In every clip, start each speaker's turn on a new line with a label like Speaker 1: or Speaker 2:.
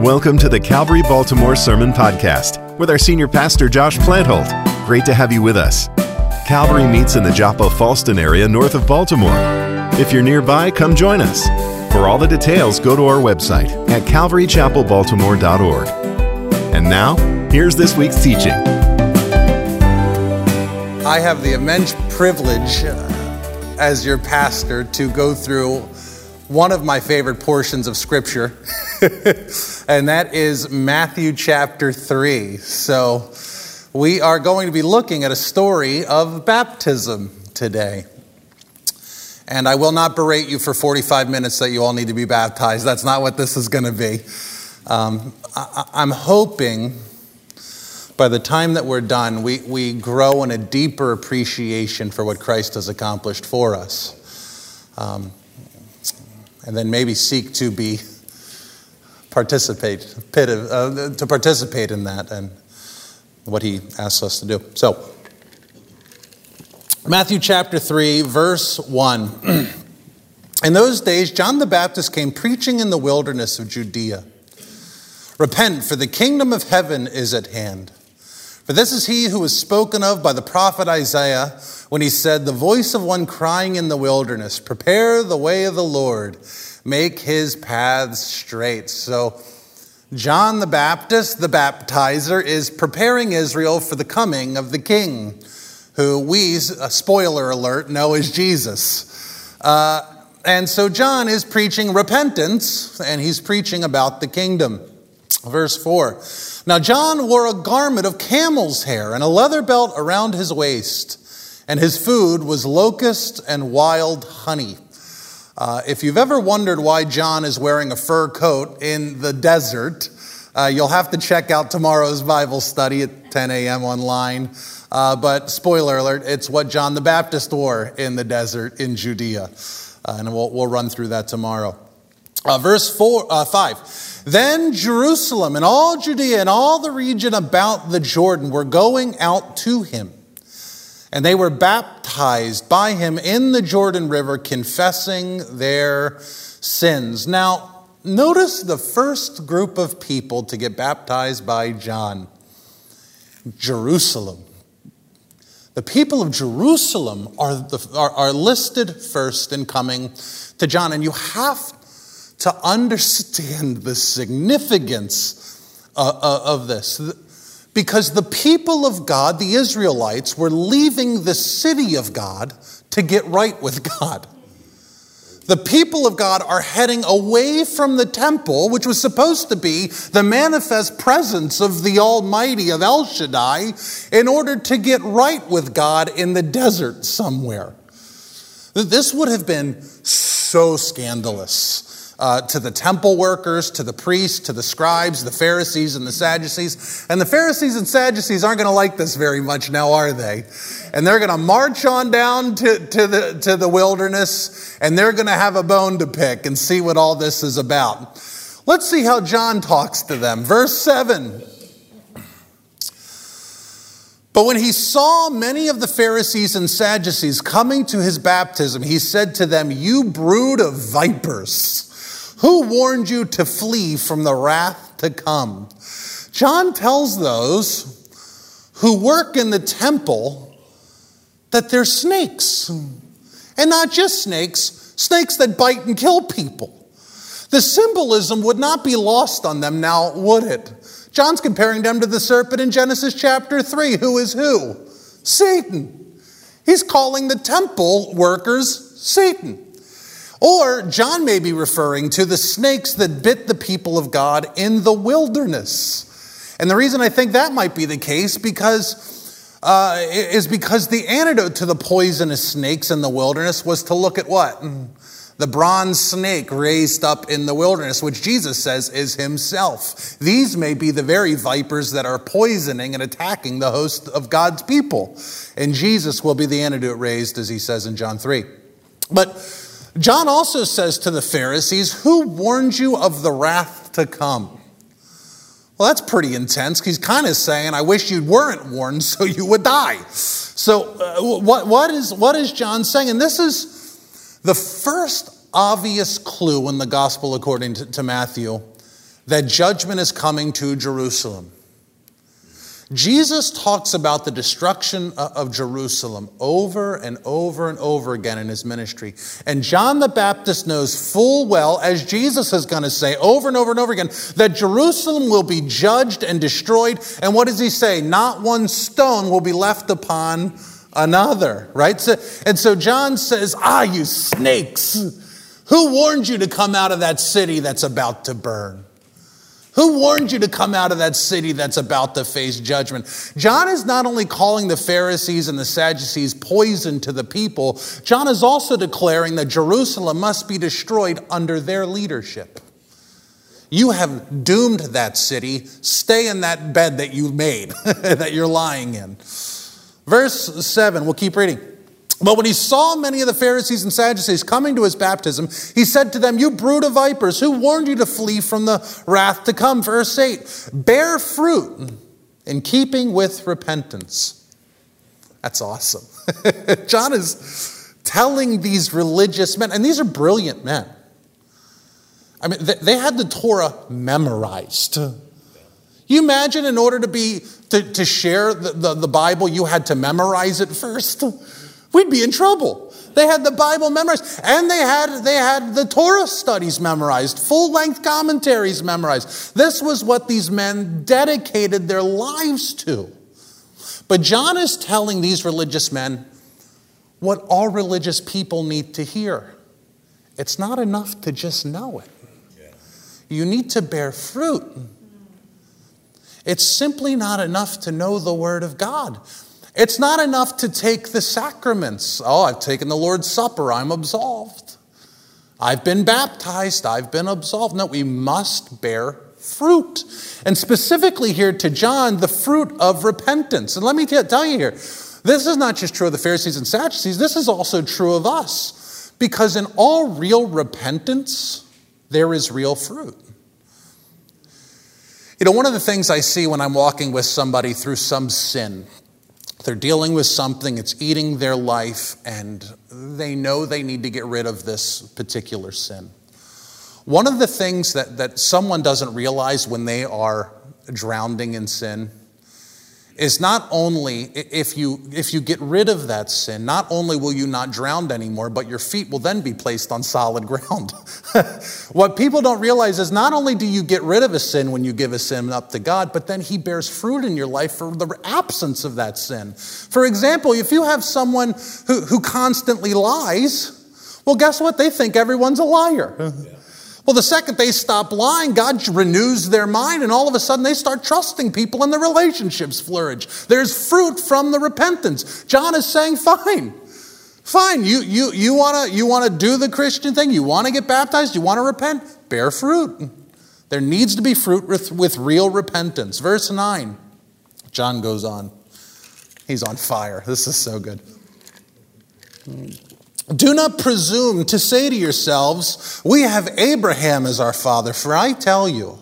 Speaker 1: Welcome to the Calvary Baltimore Sermon Podcast with our senior pastor, Josh Plantholt. Great to have you with us. Calvary meets in the Joppa Fallston area north of Baltimore. If you're nearby, come join us. For all the details, go to our website at calvarychapelbaltimore.org. And now, here's this week's teaching.
Speaker 2: I have the immense privilege uh, as your pastor to go through one of my favorite portions of Scripture, and that is Matthew chapter 3. So, we are going to be looking at a story of baptism today. And I will not berate you for 45 minutes that you all need to be baptized. That's not what this is going to be. Um, I, I'm hoping by the time that we're done, we, we grow in a deeper appreciation for what Christ has accomplished for us. Um, and then maybe seek to be participate uh, to participate in that and what he asks us to do. So, Matthew chapter 3, verse 1. in those days, John the Baptist came preaching in the wilderness of Judea. Repent, for the kingdom of heaven is at hand. For this is he who was spoken of by the prophet Isaiah when he said, The voice of one crying in the wilderness, Prepare the way of the Lord, make his paths straight. So, John the Baptist, the baptizer, is preparing Israel for the coming of the king, who we, spoiler alert, know as Jesus. Uh, and so, John is preaching repentance, and he's preaching about the kingdom. Verse 4 Now John wore a garment of camel's hair and a leather belt around his waist, and his food was locust and wild honey. Uh, if you've ever wondered why John is wearing a fur coat in the desert, uh, you'll have to check out tomorrow's Bible study at 10 a.m. online. Uh, but spoiler alert, it's what John the Baptist wore in the desert in Judea. Uh, and we'll, we'll run through that tomorrow. Uh, verse four, uh, 5. Then Jerusalem and all Judea and all the region about the Jordan were going out to him. And they were baptized by him in the Jordan River, confessing their sins. Now, notice the first group of people to get baptized by John Jerusalem. The people of Jerusalem are, the, are, are listed first in coming to John. And you have to understand the significance uh, uh, of this. Because the people of God, the Israelites, were leaving the city of God to get right with God. The people of God are heading away from the temple, which was supposed to be the manifest presence of the Almighty, of El Shaddai, in order to get right with God in the desert somewhere. This would have been so scandalous uh, to the temple workers, to the priests, to the scribes, the Pharisees, and the Sadducees. And the Pharisees and Sadducees aren't going to like this very much now, are they? And they're going to march on down to, to, the, to the wilderness and they're going to have a bone to pick and see what all this is about. Let's see how John talks to them. Verse 7. But when he saw many of the Pharisees and Sadducees coming to his baptism, he said to them, You brood of vipers. Who warned you to flee from the wrath to come? John tells those who work in the temple that they're snakes. And not just snakes, snakes that bite and kill people. The symbolism would not be lost on them now, would it? John's comparing them to the serpent in Genesis chapter 3. Who is who? Satan. He's calling the temple workers Satan. Or John may be referring to the snakes that bit the people of God in the wilderness. And the reason I think that might be the case because uh, is because the antidote to the poisonous snakes in the wilderness was to look at what? The bronze snake raised up in the wilderness, which Jesus says is himself. These may be the very vipers that are poisoning and attacking the host of God's people. And Jesus will be the antidote raised, as he says in John 3. But John also says to the Pharisees, Who warned you of the wrath to come? Well, that's pretty intense. He's kind of saying, I wish you weren't warned so you would die. So, uh, what, what, is, what is John saying? And this is the first obvious clue in the gospel according to, to Matthew that judgment is coming to Jerusalem. Jesus talks about the destruction of Jerusalem over and over and over again in his ministry. And John the Baptist knows full well, as Jesus is going to say over and over and over again, that Jerusalem will be judged and destroyed. And what does he say? Not one stone will be left upon another, right? So, and so John says, Ah, you snakes, who warned you to come out of that city that's about to burn? Who warned you to come out of that city that's about to face judgment? John is not only calling the Pharisees and the Sadducees poison to the people, John is also declaring that Jerusalem must be destroyed under their leadership. You have doomed that city. Stay in that bed that you made, that you're lying in. Verse 7, we'll keep reading. But when he saw many of the Pharisees and Sadducees coming to his baptism, he said to them, You brood of vipers, who warned you to flee from the wrath to come? Verse 8 Bear fruit in keeping with repentance. That's awesome. John is telling these religious men, and these are brilliant men. I mean, they had the Torah memorized. You imagine in order to be to, to share the, the, the Bible, you had to memorize it first we'd be in trouble. They had the Bible memorized, and they had, they had the Torah studies memorized, full length commentaries memorized. This was what these men dedicated their lives to. But John is telling these religious men what all religious people need to hear. It's not enough to just know it, you need to bear fruit. It's simply not enough to know the Word of God. It's not enough to take the sacraments. Oh, I've taken the Lord's Supper, I'm absolved. I've been baptized, I've been absolved. No, we must bear fruit. And specifically here to John, the fruit of repentance. And let me tell you here, this is not just true of the Pharisees and Sadducees, this is also true of us. Because in all real repentance, there is real fruit. You know, one of the things I see when I'm walking with somebody through some sin, they're dealing with something, it's eating their life, and they know they need to get rid of this particular sin. One of the things that, that someone doesn't realize when they are drowning in sin is not only if you if you get rid of that sin not only will you not drown anymore but your feet will then be placed on solid ground. What people don't realize is not only do you get rid of a sin when you give a sin up to god but then he bears fruit in your life for the absence of that sin. For example if you have someone who, who constantly lies well guess what? They think everyone's a liar. Yeah. Well, the second they stop lying, God renews their mind, and all of a sudden they start trusting people and the relationships flourish. There's fruit from the repentance. John is saying, fine. Fine, you, you, you want to you wanna do the Christian thing? You want to get baptized? You want to repent? Bear fruit. There needs to be fruit with, with real repentance. Verse 9, John goes on. He's on fire. This is so good. Do not presume to say to yourselves, We have Abraham as our father, for I tell you,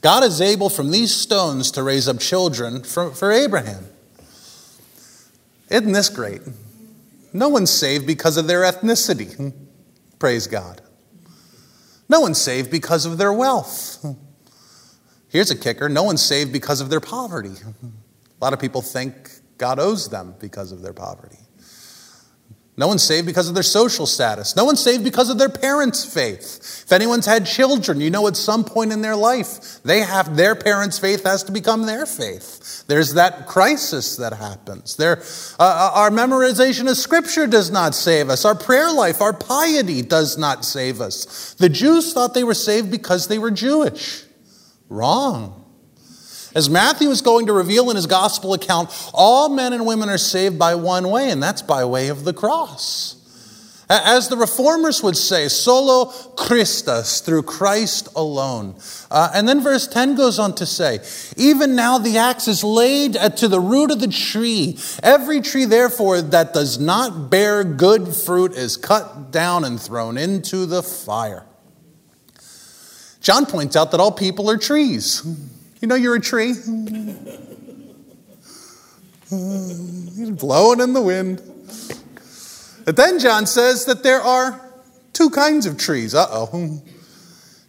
Speaker 2: God is able from these stones to raise up children for, for Abraham. Isn't this great? No one's saved because of their ethnicity. Praise God. No one's saved because of their wealth. Here's a kicker no one's saved because of their poverty. A lot of people think God owes them because of their poverty. No one's saved because of their social status. No one's saved because of their parents' faith. If anyone's had children, you know at some point in their life, they have their parents' faith has to become their faith. There's that crisis that happens. There, uh, uh, our memorization of scripture does not save us. Our prayer life, our piety does not save us. The Jews thought they were saved because they were Jewish. Wrong. As Matthew is going to reveal in his gospel account, all men and women are saved by one way, and that's by way of the cross. As the reformers would say, solo Christus, through Christ alone. Uh, and then verse 10 goes on to say, Even now the axe is laid to the root of the tree. Every tree, therefore, that does not bear good fruit is cut down and thrown into the fire. John points out that all people are trees. You know you're a tree? He's blowing in the wind. But then John says that there are two kinds of trees. Uh oh.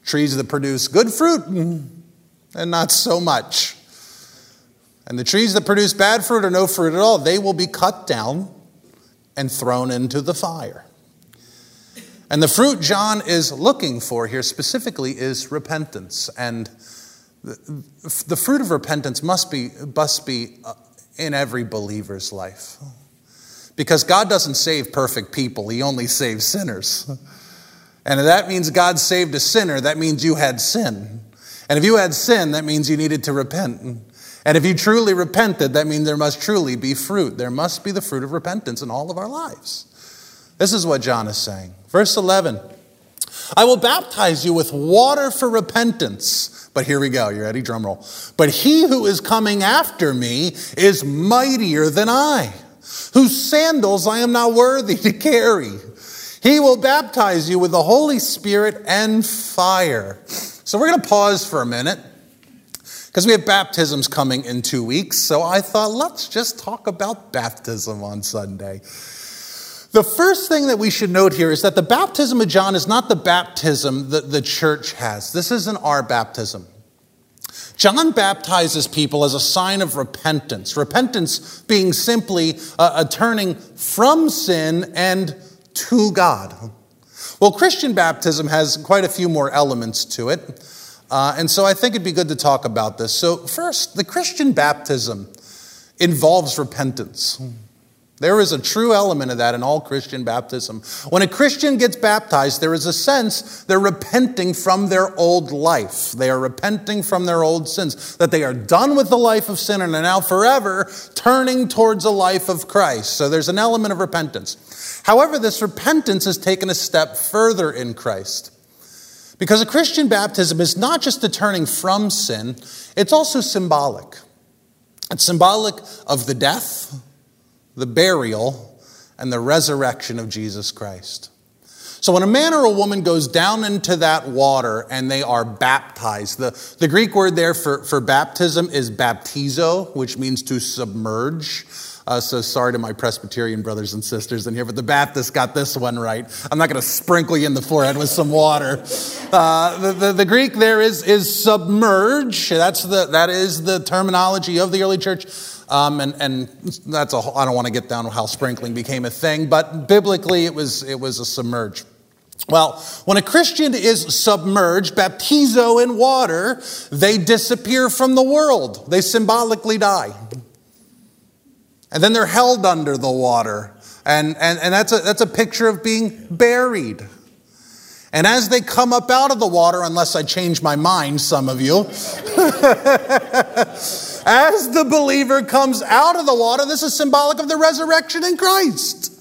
Speaker 2: trees that produce good fruit and not so much. And the trees that produce bad fruit or no fruit at all, they will be cut down and thrown into the fire. And the fruit John is looking for here specifically is repentance. And the fruit of repentance must be, must be uh, in every believer's life. Because God doesn't save perfect people, He only saves sinners. And if that means God saved a sinner, that means you had sin. And if you had sin, that means you needed to repent. And if you truly repented, that means there must truly be fruit. There must be the fruit of repentance in all of our lives. This is what John is saying. Verse 11 I will baptize you with water for repentance. But here we go. You ready? Drum roll. But he who is coming after me is mightier than I, whose sandals I am not worthy to carry. He will baptize you with the Holy Spirit and fire. So we're going to pause for a minute because we have baptisms coming in two weeks. So I thought, let's just talk about baptism on Sunday. The first thing that we should note here is that the baptism of John is not the baptism that the church has. This isn't our baptism. John baptizes people as a sign of repentance, repentance being simply a, a turning from sin and to God. Well, Christian baptism has quite a few more elements to it. Uh, and so I think it'd be good to talk about this. So, first, the Christian baptism involves repentance. There is a true element of that in all Christian baptism. When a Christian gets baptized, there is a sense they're repenting from their old life. They are repenting from their old sins, that they are done with the life of sin and are now forever turning towards a life of Christ. So there's an element of repentance. However, this repentance is taken a step further in Christ. Because a Christian baptism is not just a turning from sin, it's also symbolic. It's symbolic of the death, the burial, and the resurrection of Jesus Christ. So when a man or a woman goes down into that water and they are baptized, the, the Greek word there for, for baptism is baptizo, which means to submerge. Uh, so sorry to my Presbyterian brothers and sisters in here, but the Baptists got this one right. I'm not going to sprinkle you in the forehead with some water. Uh, the, the, the, Greek there is, is submerge. That's the, that is the terminology of the early church. Um, and, and that's a, I don't want to get down how sprinkling became a thing, but biblically it was, it was a submerge. Well, when a Christian is submerged, baptizo in water, they disappear from the world. They symbolically die. And then they're held under the water. And, and, and that's, a, that's a picture of being buried. And as they come up out of the water, unless I change my mind, some of you, as the believer comes out of the water, this is symbolic of the resurrection in Christ.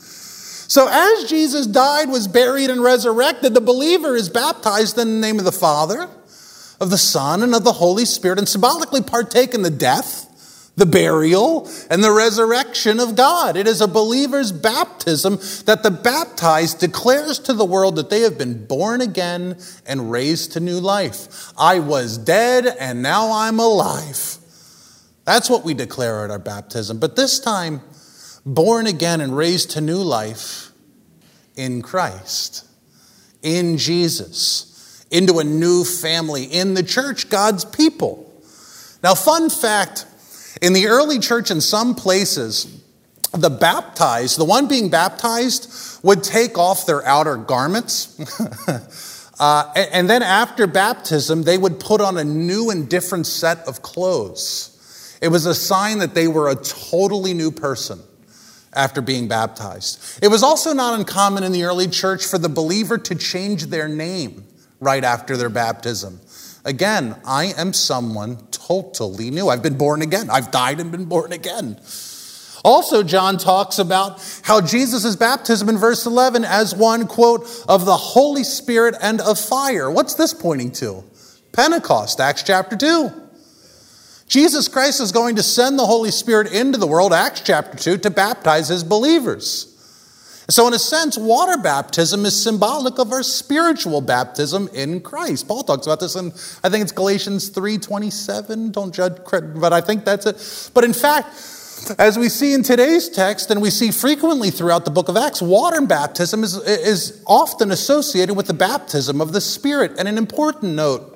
Speaker 2: So, as Jesus died, was buried, and resurrected, the believer is baptized in the name of the Father, of the Son, and of the Holy Spirit, and symbolically partake in the death, the burial, and the resurrection of God. It is a believer's baptism that the baptized declares to the world that they have been born again and raised to new life. I was dead, and now I'm alive. That's what we declare at our baptism. But this time, born again and raised to new life in Christ, in Jesus, into a new family, in the church, God's people. Now, fun fact in the early church, in some places, the baptized, the one being baptized, would take off their outer garments. uh, and then after baptism, they would put on a new and different set of clothes. It was a sign that they were a totally new person after being baptized. It was also not uncommon in the early church for the believer to change their name right after their baptism. Again, I am someone totally new. I've been born again. I've died and been born again. Also, John talks about how Jesus' baptism in verse 11 as one, quote, of the Holy Spirit and of fire. What's this pointing to? Pentecost, Acts chapter 2. Jesus Christ is going to send the Holy Spirit into the world, Acts chapter 2, to baptize his believers. So, in a sense, water baptism is symbolic of our spiritual baptism in Christ. Paul talks about this in, I think it's Galatians 3.27. Don't judge, but I think that's it. But in fact, As we see in today's text, and we see frequently throughout the book of Acts, water baptism is, is often associated with the baptism of the Spirit. And an important note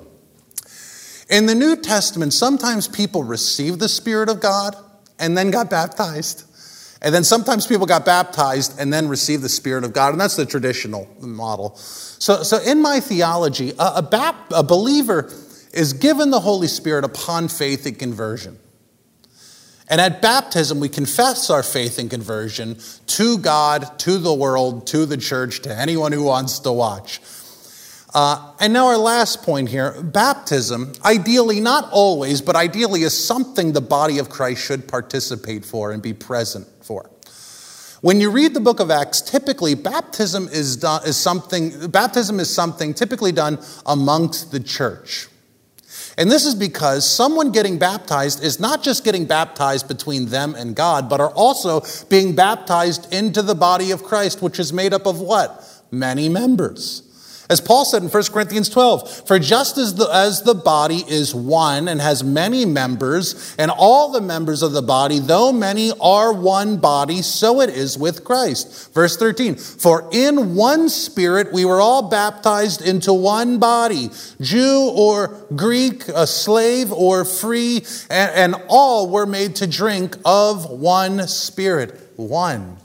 Speaker 2: in the New Testament, sometimes people received the Spirit of God and then got baptized. And then sometimes people got baptized and then received the Spirit of God. And that's the traditional model. So, so in my theology, a, a, bap, a believer is given the Holy Spirit upon faith and conversion. And at baptism, we confess our faith and conversion to God, to the world, to the church, to anyone who wants to watch. Uh, and now, our last point here baptism, ideally, not always, but ideally, is something the body of Christ should participate for and be present for. When you read the book of Acts, typically baptism is, done, is something, baptism is something typically done amongst the church. And this is because someone getting baptized is not just getting baptized between them and God, but are also being baptized into the body of Christ, which is made up of what? Many members. As Paul said in 1 Corinthians 12, for just as the, as the body is one and has many members, and all the members of the body, though many are one body, so it is with Christ. Verse 13, for in one spirit we were all baptized into one body, Jew or Greek, a slave or free, and, and all were made to drink of one spirit. One.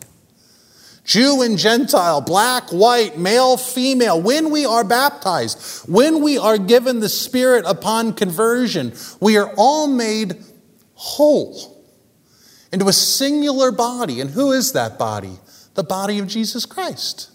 Speaker 2: Jew and Gentile, black, white, male, female, when we are baptized, when we are given the Spirit upon conversion, we are all made whole into a singular body. And who is that body? The body of Jesus Christ.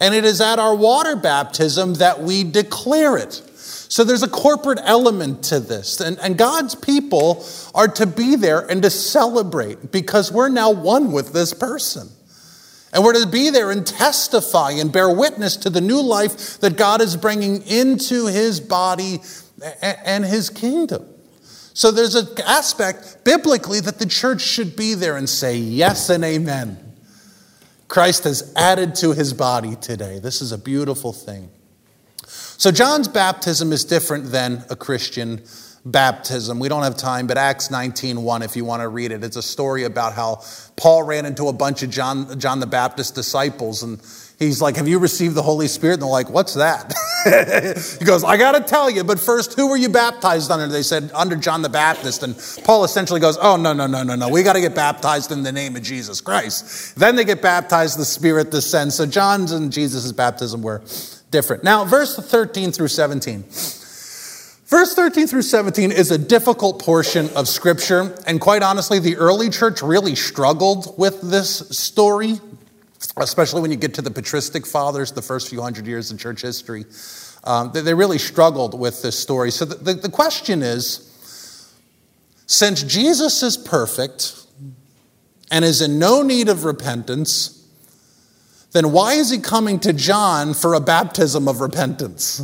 Speaker 2: And it is at our water baptism that we declare it. So there's a corporate element to this. And, and God's people are to be there and to celebrate because we're now one with this person. And we're to be there and testify and bear witness to the new life that God is bringing into his body and his kingdom. So there's an aspect biblically that the church should be there and say yes and amen. Christ has added to his body today. This is a beautiful thing. So John's baptism is different than a Christian baptism. We don't have time, but Acts 19:1 if you want to read it. It's a story about how Paul ran into a bunch of John John the Baptist disciples and he's like, "Have you received the Holy Spirit?" And they're like, "What's that?" he goes, "I got to tell you, but first, who were you baptized under?" They said, "Under John the Baptist." And Paul essentially goes, "Oh, no, no, no, no, no. We got to get baptized in the name of Jesus Christ." Then they get baptized, the Spirit descends. So John's and Jesus' baptism were different. Now, verse 13 through 17. Verse 13 through 17 is a difficult portion of Scripture, and quite honestly, the early church really struggled with this story, especially when you get to the patristic fathers, the first few hundred years of church history. Um, they, they, really struggled with this story. So the, the, the question is since Jesus is perfect and is in no need of repentance, then why is he coming to John for a baptism of repentance?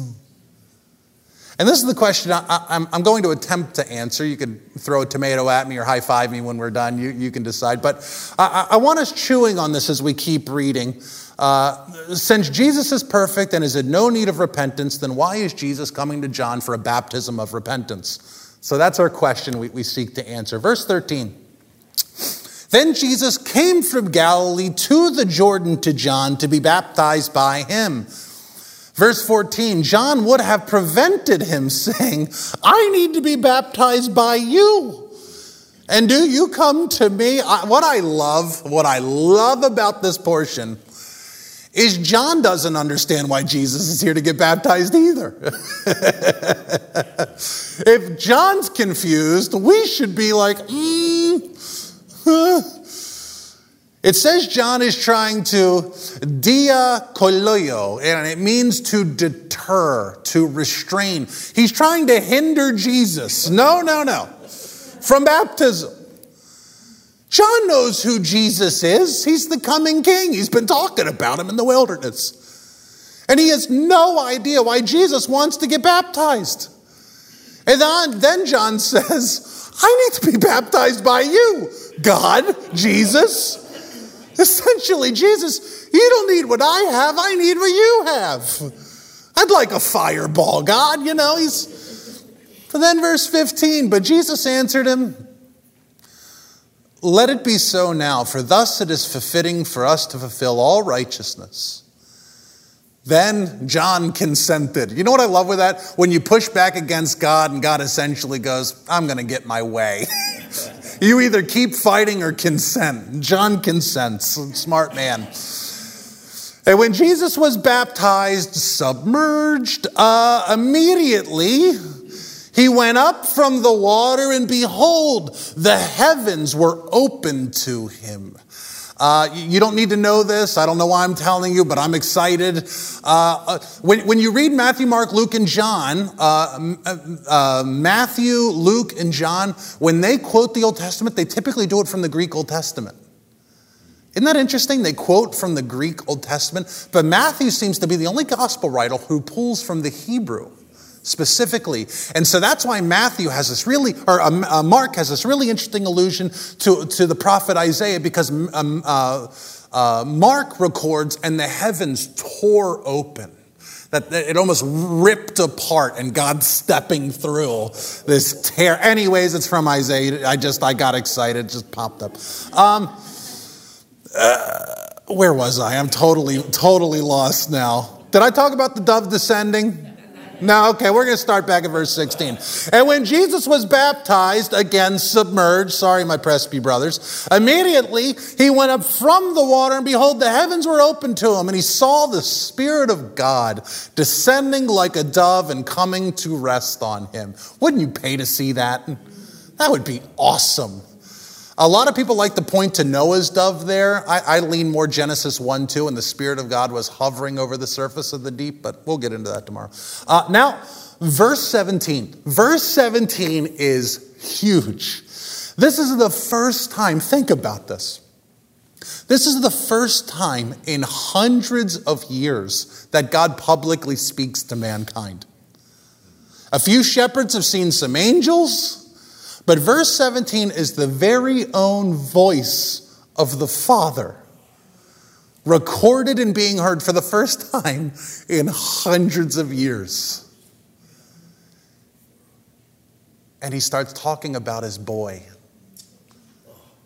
Speaker 2: And this is the question I, am going to attempt to answer. You can throw a tomato at me or high five me when we're done. You, you can decide. But I, I, want us chewing on this as we keep reading. Uh, since Jesus is perfect and is in no need of repentance, then why is Jesus coming to John for a baptism of repentance? So that's our question we, we seek to answer. Verse 13. Then Jesus came from Galilee to the Jordan to John to be baptized by him. Verse 14, John would have prevented him, saying, I need to be baptized by you. And do you come to me? I, what I love, what I love about this portion is John doesn't understand why Jesus is here to get baptized either. if John's confused, we should be like, mm, it says John is trying to dia koloyo, and it means to deter, to restrain. He's trying to hinder Jesus. No, no, no. From baptism. John knows who Jesus is. He's the coming king. He's been talking about him in the wilderness. And he has no idea why Jesus wants to get baptized. And then John says, I need to be baptized by you, God, Jesus. Essentially, Jesus, you don't need what I have, I need what you have. I'd like a fireball, God, you know, he's. But then, verse 15, but Jesus answered him, Let it be so now, for thus it is fitting for us to fulfill all righteousness. Then John consented. You know what I love with that? When you push back against God and God essentially goes, I'm going to get my way. you either keep fighting or consent. John consents. Smart man. And when Jesus was baptized, submerged, uh, immediately he went up from the water, and behold, the heavens were opened to him. Uh, you don't need to know this. I don't know why I'm telling you, but I'm excited. Uh, uh when, when, you read Matthew, Mark, Luke, and John, uh, uh, Matthew, Luke, and John, when they quote the Old Testament, they typically do it from the Greek Old Testament. Isn't that interesting? They quote from the Greek Old Testament, but Matthew seems to be the only gospel writer who pulls from the Hebrew specifically. And so that's why Matthew has this really, or uh, uh, Mark has this really interesting allusion to, to the prophet Isaiah because um, uh, uh, Mark records, and the heavens tore open. That it almost ripped apart and God stepping through this tear. Anyways, it's from Isaiah. I just, I got excited, just popped up. Um, uh, where was I? I'm totally, totally lost now. Did I talk about the dove descending? No, okay, we're going to start back at verse 16. And when Jesus was baptized, again submerged, sorry, my Presby brothers, immediately he went up from the water, and behold, the heavens were opened to him, and he saw the Spirit of God descending like a dove and coming to rest on him. Wouldn't you pay to see that? That would be awesome. A lot of people like to point to Noah's dove there. I, I, lean more Genesis 1 2, and the Spirit of God was hovering over the surface of the deep, but we'll get into that tomorrow. Uh, now, verse 17. Verse 17 is huge. This is the first time, think about this. This is the first time in hundreds of years that God publicly speaks to mankind. A few shepherds have seen some angels. But verse 17 is the very own voice of the Father, recorded and being heard for the first time in hundreds of years. And he starts talking about his boy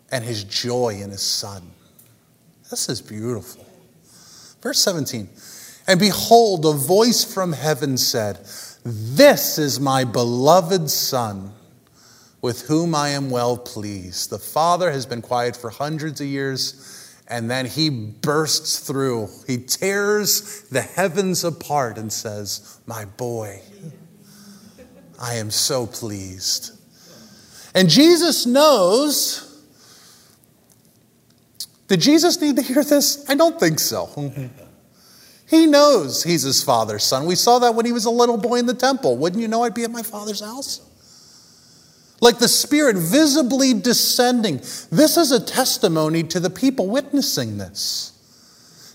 Speaker 2: and his joy in his son. This is beautiful. Verse 17 And behold, a voice from heaven said, This is my beloved son with whom I am well pleased. The Father has been quiet for hundreds of years, and then he bursts through. He tears the heavens apart and says, My boy, I am so pleased. And Jesus knows. Did Jesus need to hear this? I don't think so. He knows he's his father's son. We saw that when he was a little boy in the temple. Wouldn't you know I'd be at my father's house? Like the Spirit visibly descending. This is a testimony to the people witnessing this.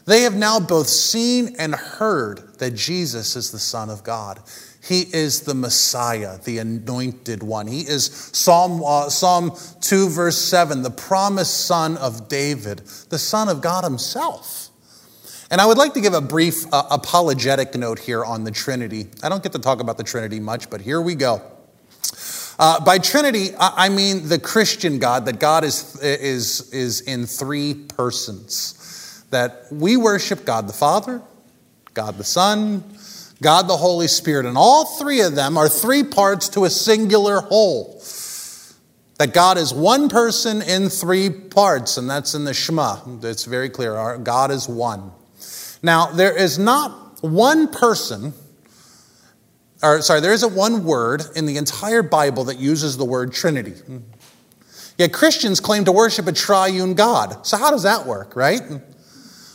Speaker 2: They have now both seen and heard that Jesus is the Son of God. He is the Messiah, the anointed one. He is Psalm, uh, Psalm 2, verse 7, the promised Son of David, the Son of God Himself. And I would like to give a brief uh, apologetic note here on the Trinity. I don't get to talk about the Trinity much, but here we go. Uh, by Trinity, I mean the Christian God, that God is, is, is in three persons. That we worship God the Father, God the Son, God the Holy Spirit, and all three of them are three parts to a singular whole. That God is one person in three parts, and that's in the Shema. It's very clear. Our God is one. Now, there is not one person or sorry, there isn't one word in the entire Bible that uses the word Trinity. Yet Christians claim to worship a triune God. So, how does that work, right?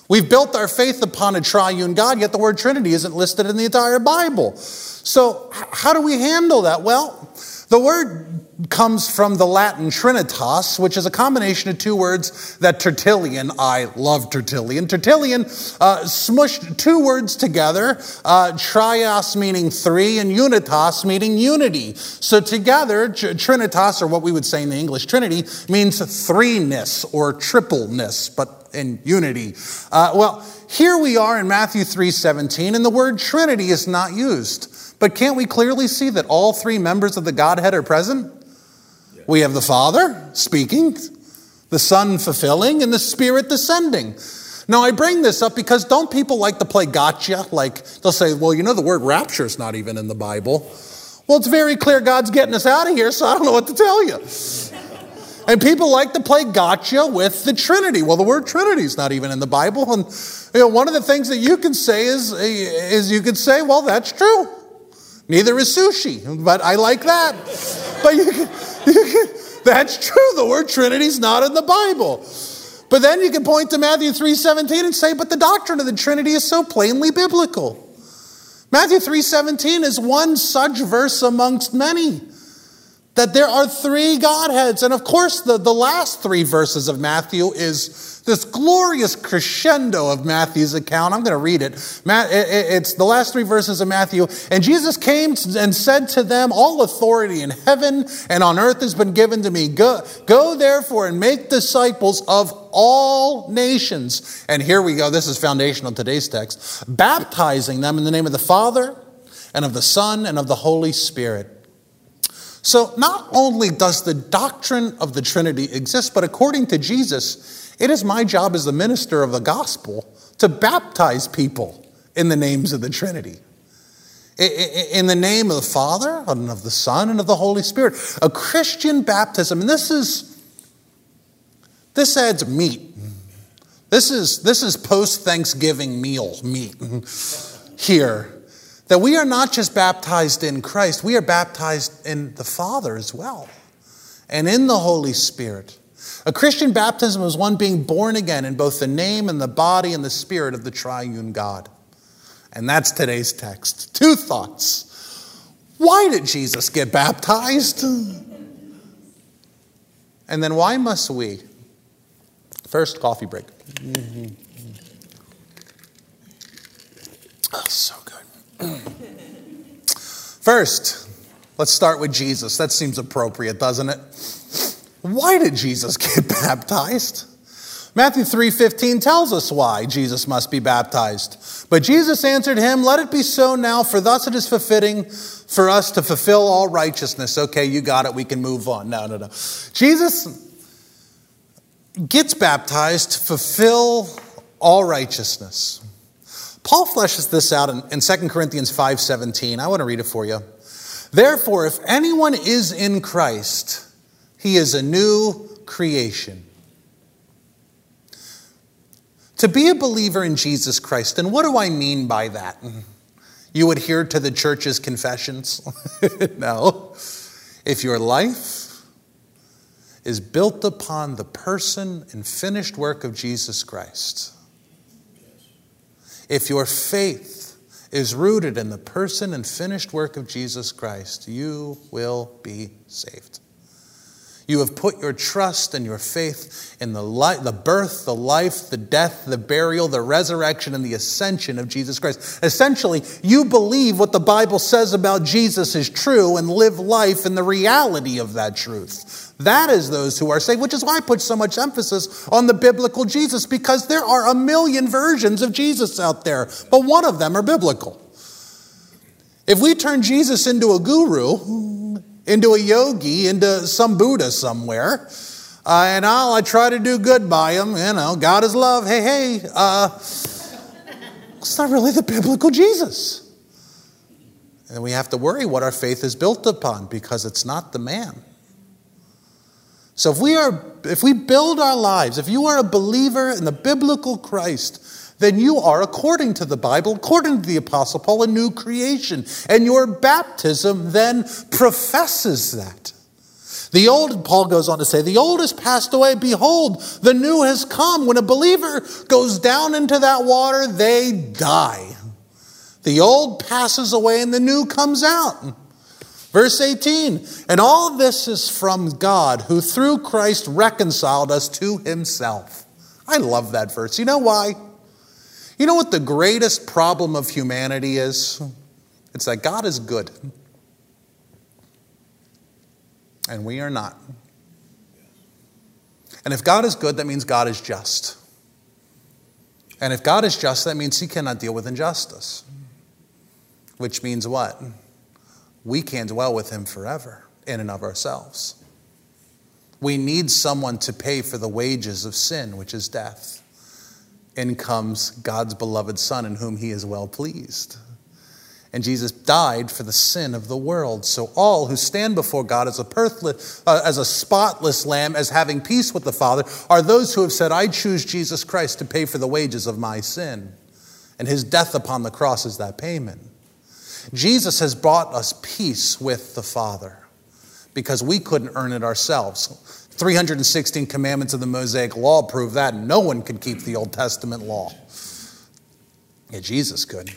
Speaker 2: We've built our faith upon a triune God, yet the word Trinity isn't listed in the entire Bible. So, how do we handle that? Well, the word comes from the Latin trinitas, which is a combination of two words that Tertullian, I love Tertullian, Tertullian uh, smushed two words together, uh, trias meaning three and unitas meaning unity. So together, trinitas, or what we would say in the English Trinity, means threeness or tripleness, but in unity. Uh, well, here we are in Matthew 3:17, and the word Trinity is not used. But can't we clearly see that all three members of the Godhead are present? We have the Father speaking. the Son fulfilling and the Spirit descending. Now, I bring this up because don't people like to play gotcha? Like, they'll say, well, you know, the word rapture is not even in the Bible. Well, it's very clear God's getting us out of here, so I don't know what to tell you. And people like to play gotcha with the Trinity. Well, the word Trinity is not even in the Bible. And you know, one of the things that you can say is, is you can say, well, that's true. Neither is sushi, but I like that. but you can, you can, that's true. The word Trinity is not in the Bible. But then you can point to Matthew 3:17 and say, but the doctrine of the Trinity is so plainly biblical. Matthew 3:17 is one such verse amongst many that there are three Godheads. And of course, the, the last three verses of Matthew is this glorious crescendo of Matthew's account. I'm going to read it. It's the last three verses of Matthew. And Jesus came and said to them, All authority in heaven and on earth has been given to me. Go, go therefore and make disciples of all nations. And here we go. This is foundational today's text. Baptizing them in the name of the Father and of the Son and of the Holy Spirit so, not only does the doctrine of the Trinity exist, but according to Jesus, it is my job as the minister of the gospel to baptize people in the names of the Trinity. In the name of the Father, and of the Son, and of the Holy Spirit. A Christian baptism, and this is, this adds meat. This is, this is post Thanksgiving meal meat here that we are not just baptized in Christ, we are baptized in the Father as well, and in the Holy Spirit. A Christian baptism is one being born again in both the name and the body and the spirit of the triune God. And that's today's text. Two thoughts. Why did Jesus get baptized? And then why must we? First, coffee break. Mm-hmm. Oh, so First, let's start with Jesus. That seems appropriate, doesn't it? Why did Jesus get baptized? Matthew 3:15 tells us why Jesus must be baptized. But Jesus answered him, "Let it be so now, for thus it is befitting for us to fulfill all righteousness." Okay, you got it. We can move on. No, no, no. Jesus gets baptized to fulfill all righteousness. Paul fleshes this out in, in 2 Corinthians 5:17. I want to read it for you. Therefore, if anyone is in Christ, he is a new creation. To be a believer in Jesus Christ, and what do I mean by that? You adhere to the church's confessions? no. If your life is built upon the person and finished work of Jesus Christ, if your faith is rooted in the person and finished work of Jesus Christ, you will be saved. You have put your trust and your faith in the, li- the birth, the life, the death, the burial, the resurrection, and the ascension of Jesus Christ. Essentially, you believe what the Bible says about Jesus is true and live life in the reality of that truth. That is those who are saved, which is why I put so much emphasis on the biblical Jesus, because there are a million versions of Jesus out there, but one of them are biblical. If we turn Jesus into a guru, into a yogi, into some Buddha somewhere, uh, and I'll I try to do good by him, you know, God is love, hey, hey, uh, it's not really the biblical Jesus. And we have to worry what our faith is built upon because it's not the man. So if we are if we build our lives, if you are a believer in the biblical Christ, then you are according to the Bible, according to the apostle Paul, a new creation. And your baptism then professes that. The old, Paul goes on to say, the old has passed away. Behold, the new has come. When a believer goes down into that water, they die. The old passes away and the new comes out. Verse 18, and all this is from God who through Christ reconciled us to himself. I love that verse. You know why? You know what the greatest problem of humanity is? It's that God is good and we are not. And if God is good, that means God is just. And if God is just, that means he cannot deal with injustice. Which means what? we can't dwell with him forever in and of ourselves. We need someone to pay for the wages of sin, which is death. In comes God's beloved Son, in whom he is well pleased. And Jesus died for the sin of the world. So all who stand before God as a, perthless, uh, as a spotless lamb, as having peace with the Father, are those who have said, I choose Jesus Christ to pay for the wages of my sin. And his death upon the cross is that payment. Jesus has brought us peace with the Father because we couldn't earn it ourselves. 316 commandments of the Mosaic Law prove that. No one could keep the Old Testament law. Yeah, Jesus could.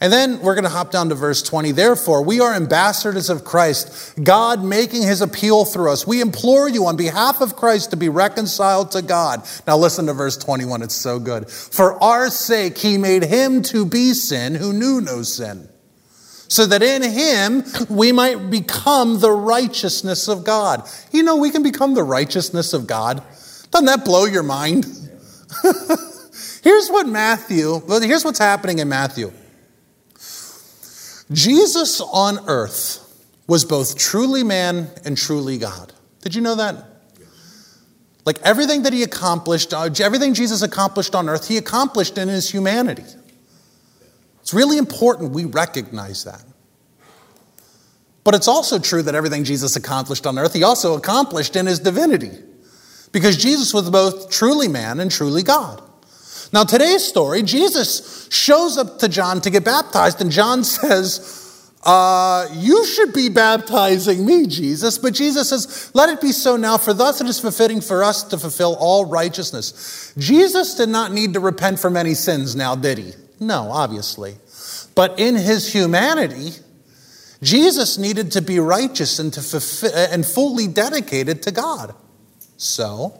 Speaker 2: And then we're going to hop down to verse 20. Therefore, we are ambassadors of Christ, God making his appeal through us. We implore you on behalf of Christ to be reconciled to God. Now, listen to verse 21. It's so good. For our sake, he made him to be sin who knew no sin, so that in him we might become the righteousness of God. You know, we can become the righteousness of God. Doesn't that blow your mind? here's what Matthew, here's what's happening in Matthew. Jesus on earth was both truly man and truly God. Did you know that? Like everything that he accomplished, uh, everything Jesus accomplished on earth, he accomplished in his humanity. It's really important we recognize that. But it's also true that everything Jesus accomplished on earth, he also accomplished in his divinity. Because Jesus was both truly man and truly God. Now, today's story, Jesus shows up to John to get baptized, and John says, uh, You should be baptizing me, Jesus. But Jesus says, Let it be so now, for thus it is befitting for us to fulfill all righteousness. Jesus did not need to repent from any sins now, did he? No, obviously. But in his humanity, Jesus needed to be righteous and, to fulfill, uh, and fully dedicated to God. So,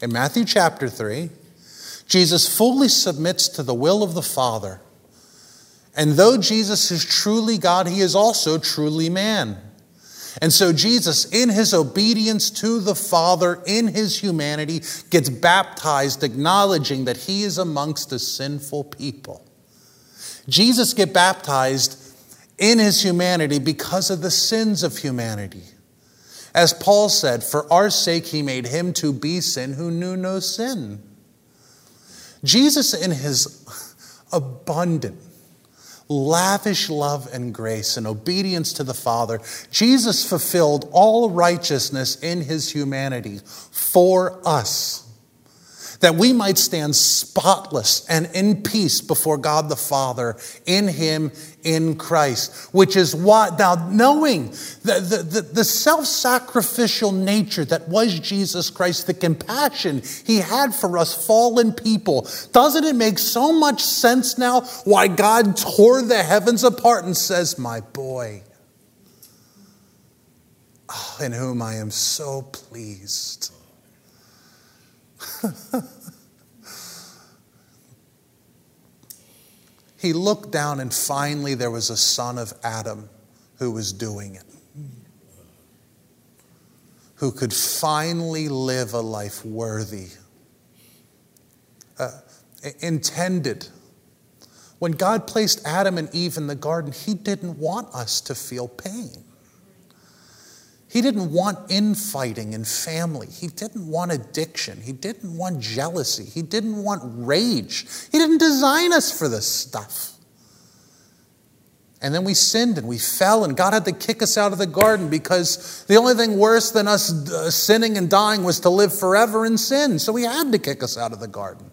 Speaker 2: in Matthew chapter 3, Jesus fully submits to the will of the Father. And though Jesus is truly God, he is also truly man. And so Jesus, in his obedience to the Father, in his humanity, gets baptized, acknowledging that he is amongst a sinful people. Jesus get baptized in his humanity because of the sins of humanity. As Paul said, for our sake he made him to be sin who knew no sin. Jesus, in his abundant, lavish love and grace and obedience to the Father, Jesus fulfilled all righteousness in his humanity for us that we might stand spotless and in peace before God the Father in Him in Christ, which is what, now knowing the, the, the, the self sacrificial nature that was Jesus Christ, the compassion He had for us fallen people, doesn't it make so much sense now why God tore the heavens apart and says, My boy, oh, in whom I am so pleased? he looked down, and finally there was a son of Adam who was doing it, who could finally live a life worthy, uh, intended. When God placed Adam and Eve in the garden, He didn't want us to feel pain. He didn't want infighting in family. He didn't want addiction. He didn't want jealousy. He didn't want rage. He didn't design us for this stuff. And then we sinned and we fell, and God had to kick us out of the garden because the only thing worse than us uh, sinning and dying was to live forever in sin. So He had to kick us out of the garden.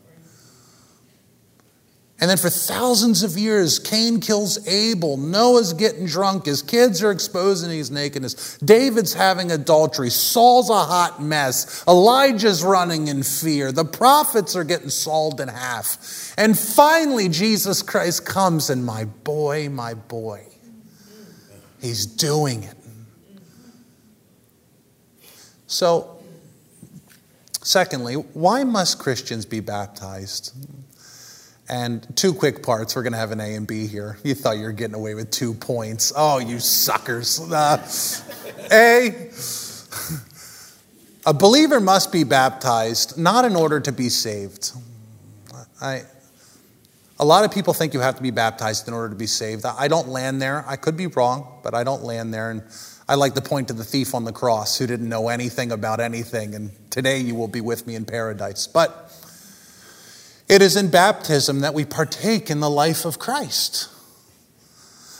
Speaker 2: And then for thousands of years, Cain kills Abel. Noah's getting drunk. His kids are exposing his nakedness. David's having adultery. Saul's a hot mess. Elijah's running in fear. The prophets are getting sawed in half. And finally, Jesus Christ comes, and my boy, my boy, he's doing it. So, secondly, why must Christians be baptized? And two quick parts. We're going to have an A and B here. You thought you were getting away with two points. Oh, you suckers. Uh, a, a believer must be baptized not in order to be saved. I, A lot of people think you have to be baptized in order to be saved. I don't land there. I could be wrong, but I don't land there. And I like to point to the thief on the cross who didn't know anything about anything. And today you will be with me in paradise. But it is in baptism that we partake in the life of Christ.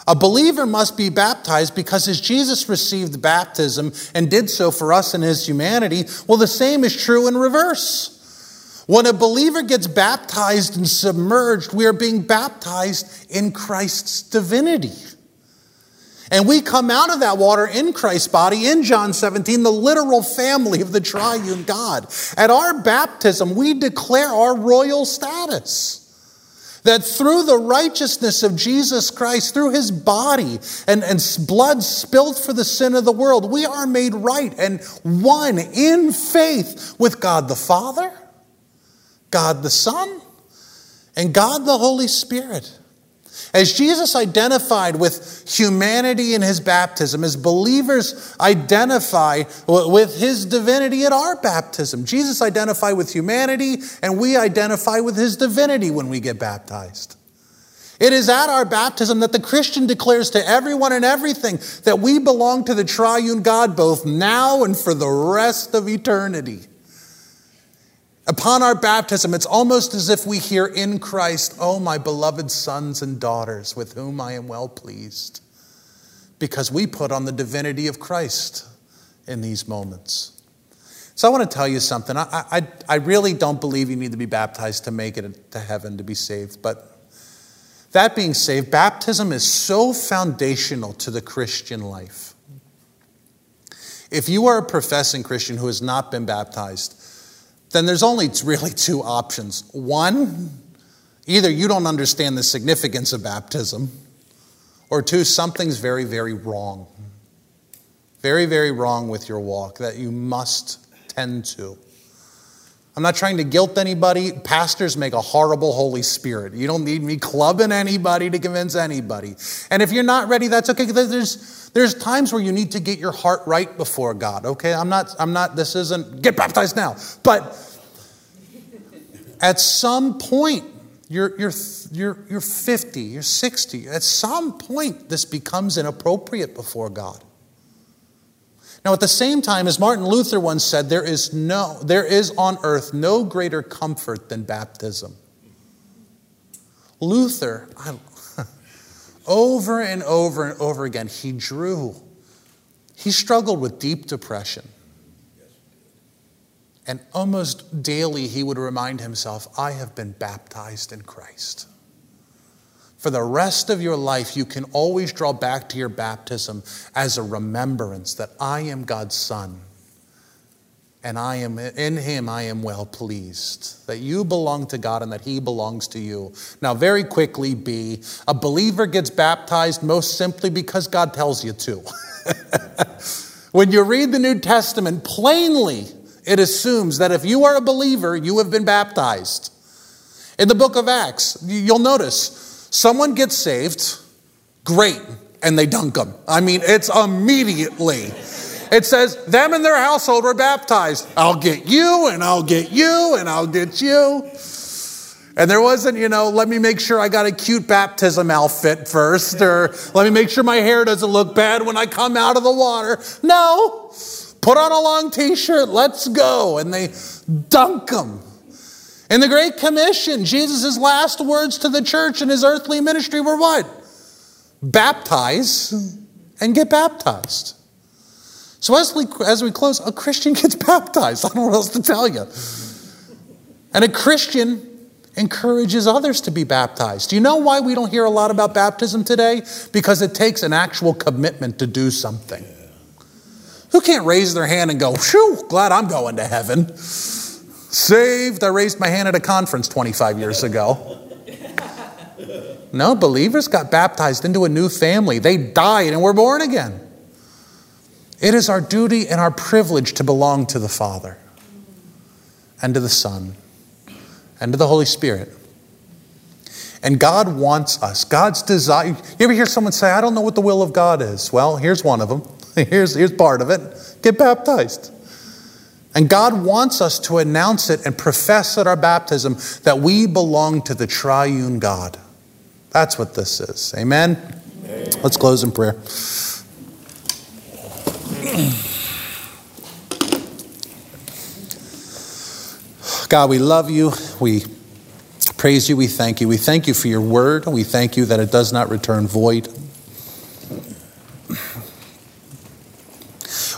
Speaker 2: A believer must be baptized because as Jesus received baptism and did so for us in his humanity, well, the same is true in reverse. When a believer gets baptized and submerged, we are being baptized in Christ's divinity. And we come out of that water in Christ's body in John 17, the literal family of the triune God. At our baptism, we declare our royal status. That through the righteousness of Jesus Christ, through his body and, and blood spilled for the sin of the world, we are made right and one in faith with God the Father, God the Son, and God the Holy Spirit. As Jesus identified with humanity in his baptism, as believers identify with his divinity at our baptism, Jesus identified with humanity and we identify with his divinity when we get baptized. It is at our baptism that the Christian declares to everyone and everything that we belong to the triune God both now and for the rest of eternity. Upon our baptism, it's almost as if we hear in Christ, Oh, my beloved sons and daughters, with whom I am well pleased, because we put on the divinity of Christ in these moments. So I want to tell you something. I, I, I really don't believe you need to be baptized to make it to heaven to be saved. But that being said, baptism is so foundational to the Christian life. If you are a professing Christian who has not been baptized, then there's only really two options. One, either you don't understand the significance of baptism, or two, something's very, very wrong. Very, very wrong with your walk that you must tend to. I'm not trying to guilt anybody. Pastors make a horrible Holy Spirit. You don't need me clubbing anybody to convince anybody. And if you're not ready, that's okay. There's, there's times where you need to get your heart right before God, okay? I'm not, I'm not, this isn't get baptized now. But at some point, you're, you're, you're, you're 50, you're 60. At some point, this becomes inappropriate before God. Now, at the same time, as Martin Luther once said, there is, no, there is on earth no greater comfort than baptism. Luther, I, over and over and over again, he drew. He struggled with deep depression. And almost daily, he would remind himself, I have been baptized in Christ. For the rest of your life, you can always draw back to your baptism as a remembrance that I am God's Son. And I am in him I am well pleased. That you belong to God and that he belongs to you. Now, very quickly, B, a believer gets baptized most simply because God tells you to. when you read the New Testament, plainly it assumes that if you are a believer, you have been baptized. In the book of Acts, you'll notice Someone gets saved, great, and they dunk them. I mean, it's immediately. It says, them and their household were baptized. I'll get you, and I'll get you, and I'll get you. And there wasn't, you know, let me make sure I got a cute baptism outfit first, or let me make sure my hair doesn't look bad when I come out of the water. No, put on a long t shirt, let's go. And they dunk them. In the Great Commission, Jesus' last words to the church in his earthly ministry were what? Baptize and get baptized. So as we, as we close, a Christian gets baptized. I don't know what else to tell you. And a Christian encourages others to be baptized. Do you know why we don't hear a lot about baptism today? Because it takes an actual commitment to do something. Who can't raise their hand and go, "Whew, glad I'm going to heaven"? Saved. I raised my hand at a conference 25 years ago. No, believers got baptized into a new family. They died and were born again. It is our duty and our privilege to belong to the Father and to the Son and to the Holy Spirit. And God wants us. God's desire. You ever hear someone say, I don't know what the will of God is? Well, here's one of them. Here's, here's part of it get baptized. And God wants us to announce it and profess at our baptism that we belong to the triune God. That's what this is. Amen? Amen. Let's close in prayer. God, we love you. We praise you. We thank you. We thank you for your word. We thank you that it does not return void.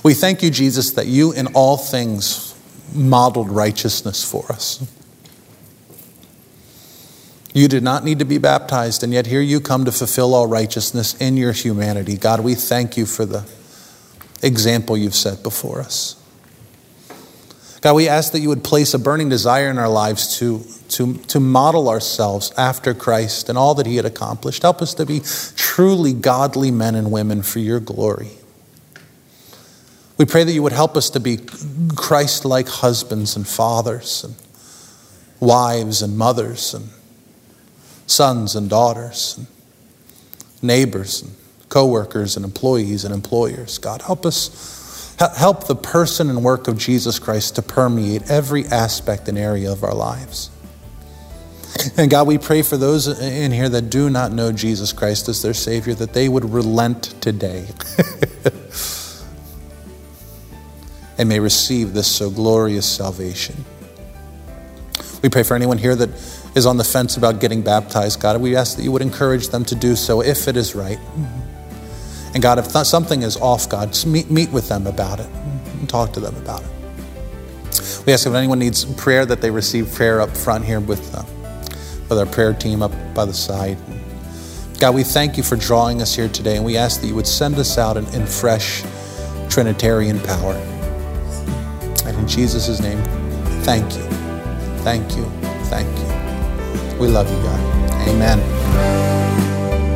Speaker 2: We thank you, Jesus, that you in all things modeled righteousness for us. You did not need to be baptized, and yet here you come to fulfill all righteousness in your humanity. God, we thank you for the example you've set before us. God, we ask that you would place a burning desire in our lives to, to, to model ourselves after Christ and all that he had accomplished. Help us to be truly godly men and women for your glory. We pray that you would help us to be Christ like husbands and fathers and wives and mothers and sons and daughters and neighbors and co-workers and employees and employers. God, help us Help the person and work of Jesus Christ to permeate every aspect and area of our lives. And God, we pray for those in here that do not know Jesus Christ as their Savior, that they would relent today and may receive this so glorious salvation. We pray for anyone here that is on the fence about getting baptized, God. We ask that you would encourage them to do so if it is right. And God, if th- something is off, God, meet, meet with them about it and talk to them about it. We ask if anyone needs prayer that they receive prayer up front here with, uh, with our prayer team up by the side. God, we thank you for drawing us here today, and we ask that you would send us out in, in fresh Trinitarian power. In Jesus' name, thank you, thank you, thank you. We love you, God. Amen.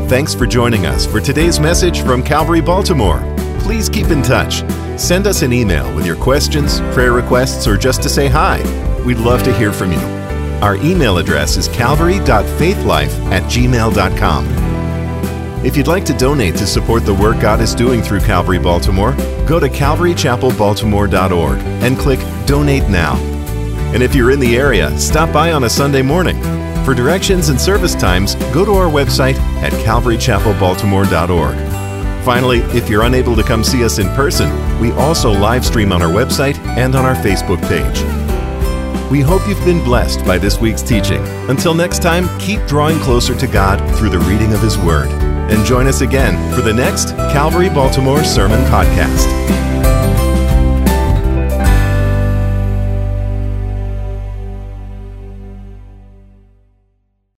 Speaker 1: Thanks for joining us for today's message from Calvary Baltimore. Please keep in touch. Send us an email with your questions, prayer requests, or just to say hi. We'd love to hear from you. Our email address is calvary.faithlife at gmail.com. If you'd like to donate to support the work God is doing through Calvary Baltimore, go to calvarychapelbaltimore.org and click Donate Now. And if you're in the area, stop by on a Sunday morning. For directions and service times, go to our website at calvarychapelbaltimore.org. Finally, if you're unable to come see us in person, we also live stream on our website and on our Facebook page. We hope you've been blessed by this week's teaching. Until next time, keep drawing closer to God through the reading of His Word. And join us again for the next Calvary Baltimore Sermon Podcast.